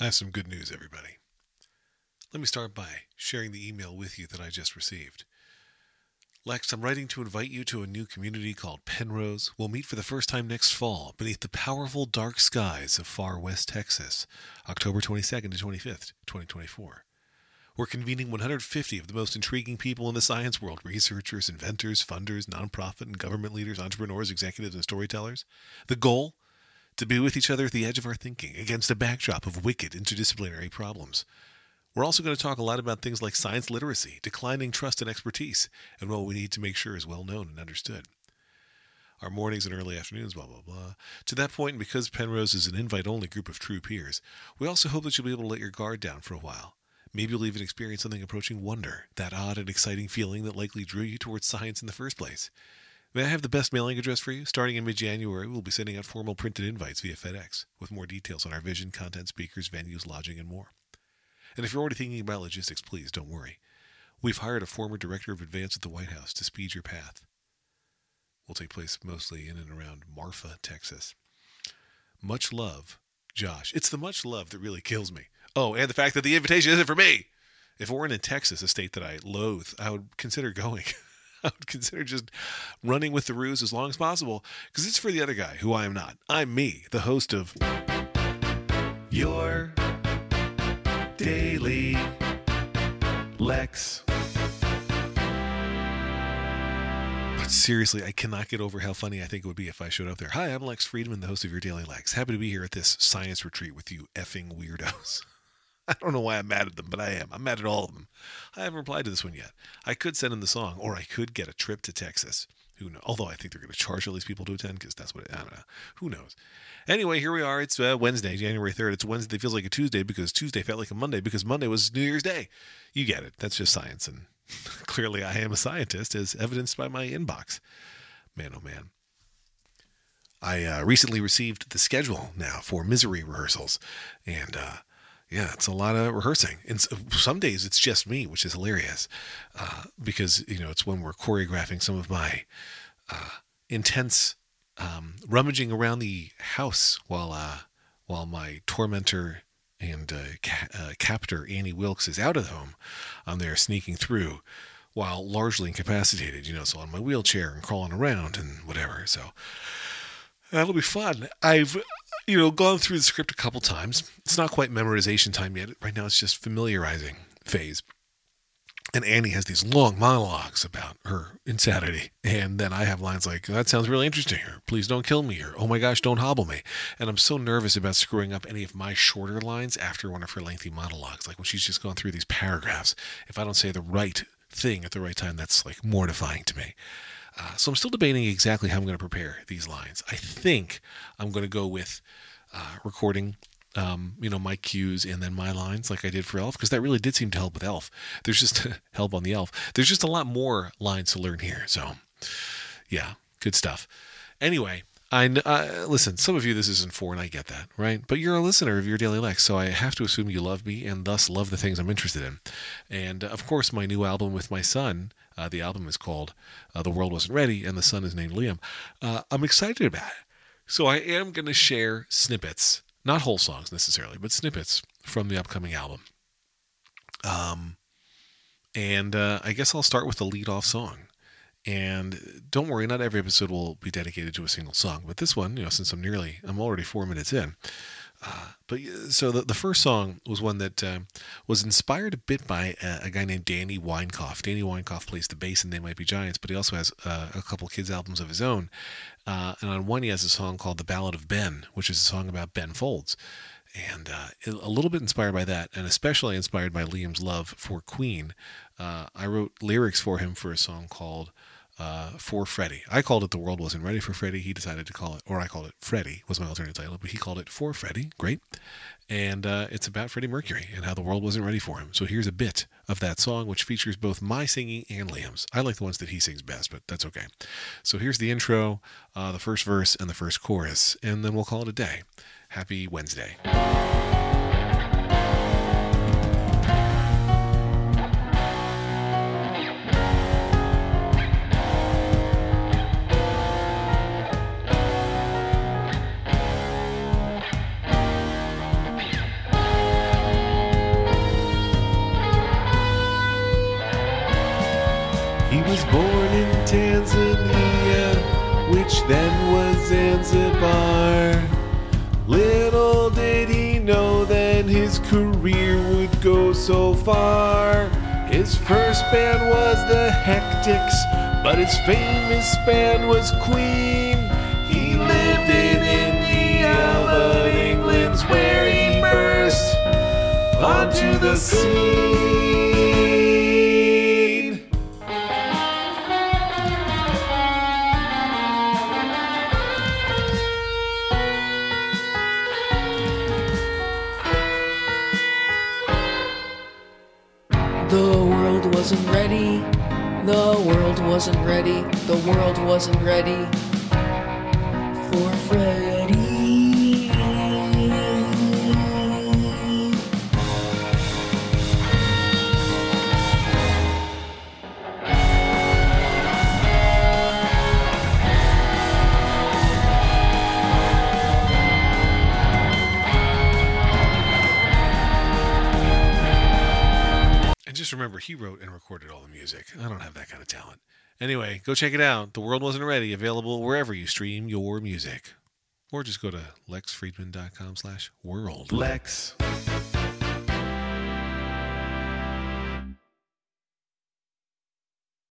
I have some good news, everybody. Let me start by sharing the email with you that I just received. Lex, I'm writing to invite you to a new community called Penrose. We'll meet for the first time next fall beneath the powerful dark skies of far west Texas, October 22nd to 25th, 2024. We're convening 150 of the most intriguing people in the science world researchers, inventors, funders, nonprofit and government leaders, entrepreneurs, executives, and storytellers. The goal? To be with each other at the edge of our thinking against a backdrop of wicked interdisciplinary problems. We're also going to talk a lot about things like science literacy, declining trust and expertise, and what we need to make sure is well known and understood. Our mornings and early afternoons, blah, blah, blah. To that point, and because Penrose is an invite only group of true peers, we also hope that you'll be able to let your guard down for a while. Maybe you'll even experience something approaching wonder, that odd and exciting feeling that likely drew you towards science in the first place. May I have the best mailing address for you? Starting in mid January, we'll be sending out formal printed invites via FedEx with more details on our vision, content, speakers, venues, lodging, and more. And if you're already thinking about logistics, please don't worry. We've hired a former director of advance at the White House to speed your path. Will take place mostly in and around Marfa, Texas. Much love, Josh. It's the much love that really kills me. Oh, and the fact that the invitation isn't for me. If it weren't in Texas, a state that I loathe, I would consider going. I would consider just running with the ruse as long as possible because it's for the other guy who I am not. I'm me, the host of Your Daily Lex. But seriously, I cannot get over how funny I think it would be if I showed up there. Hi, I'm Lex Friedman, the host of Your Daily Lex. Happy to be here at this science retreat with you effing weirdos. I don't know why I'm mad at them, but I am. I'm mad at all of them. I haven't replied to this one yet. I could send in the song, or I could get a trip to Texas. Who knows? Although I think they're going to charge all these people to attend because that's what it, I don't know. Who knows? Anyway, here we are. It's uh, Wednesday, January 3rd. It's Wednesday. It feels like a Tuesday because Tuesday felt like a Monday because Monday was New Year's Day. You get it. That's just science. And clearly I am a scientist as evidenced by my inbox. Man, oh man. I uh, recently received the schedule now for misery rehearsals. And, uh, yeah, it's a lot of rehearsing. And some days it's just me, which is hilarious uh, because, you know, it's when we're choreographing some of my uh, intense um, rummaging around the house while uh, while my tormentor and uh, ca- uh, captor Annie Wilkes is out of the home. I'm there sneaking through while largely incapacitated, you know, so on my wheelchair and crawling around and whatever. So that'll be fun. I've you know, gone through the script a couple times. It's not quite memorization time yet. Right now, it's just familiarizing phase. And Annie has these long monologues about her insanity. And then I have lines like, that sounds really interesting, or please don't kill me, or oh my gosh, don't hobble me. And I'm so nervous about screwing up any of my shorter lines after one of her lengthy monologues. Like when she's just gone through these paragraphs. If I don't say the right thing at the right time, that's like mortifying to me. Uh, so I'm still debating exactly how I'm going to prepare these lines. I think I'm going to go with uh, recording, um, you know, my cues and then my lines like I did for Elf because that really did seem to help with Elf. There's just help on the Elf. There's just a lot more lines to learn here. So, yeah, good stuff. Anyway, I listen. Some of you this isn't for, and I get that, right? But you're a listener of your daily Lex, so I have to assume you love me and thus love the things I'm interested in. And uh, of course, my new album with my son uh, the album is called uh, The World Wasn't Ready, and the son is named Liam. Uh, I'm excited about it. So I am going to share snippets, not whole songs necessarily, but snippets from the upcoming album. Um, and uh, I guess I'll start with the lead off song. And don't worry, not every episode will be dedicated to a single song, but this one, you know, since I'm nearly, I'm already four minutes in, uh, but so the, the first song was one that uh, was inspired a bit by a, a, guy named Danny Weinkauf. Danny Weinkauf plays the bass in They Might Be Giants, but he also has uh, a couple kids' albums of his own. Uh, and on one, he has a song called The Ballad of Ben, which is a song about Ben Folds. And uh, a little bit inspired by that, and especially inspired by Liam's love for Queen. I wrote lyrics for him for a song called uh, for Freddie. I called it The World Wasn't Ready for Freddie. He decided to call it, or I called it Freddie was my alternate title, but he called it For Freddie. Great. And uh, it's about Freddie Mercury and how the world wasn't ready for him. So here's a bit of that song, which features both my singing and Liam's. I like the ones that he sings best, but that's okay. So here's the intro, uh, the first verse, and the first chorus, and then we'll call it a day. Happy Wednesday. Then was Zanzibar. Little did he know that his career would go so far. His first band was the Hectics, but his famous band was Queen. He lived in India, but England's where he burst onto the scene. The world wasn't ready. The world wasn't ready. The world wasn't ready for Freddy. Remember, he wrote and recorded all the music. I don't have that kind of talent. Anyway, go check it out. The World Wasn't Ready, available wherever you stream your music. Or just go to lexfriedman.com slash world. Lex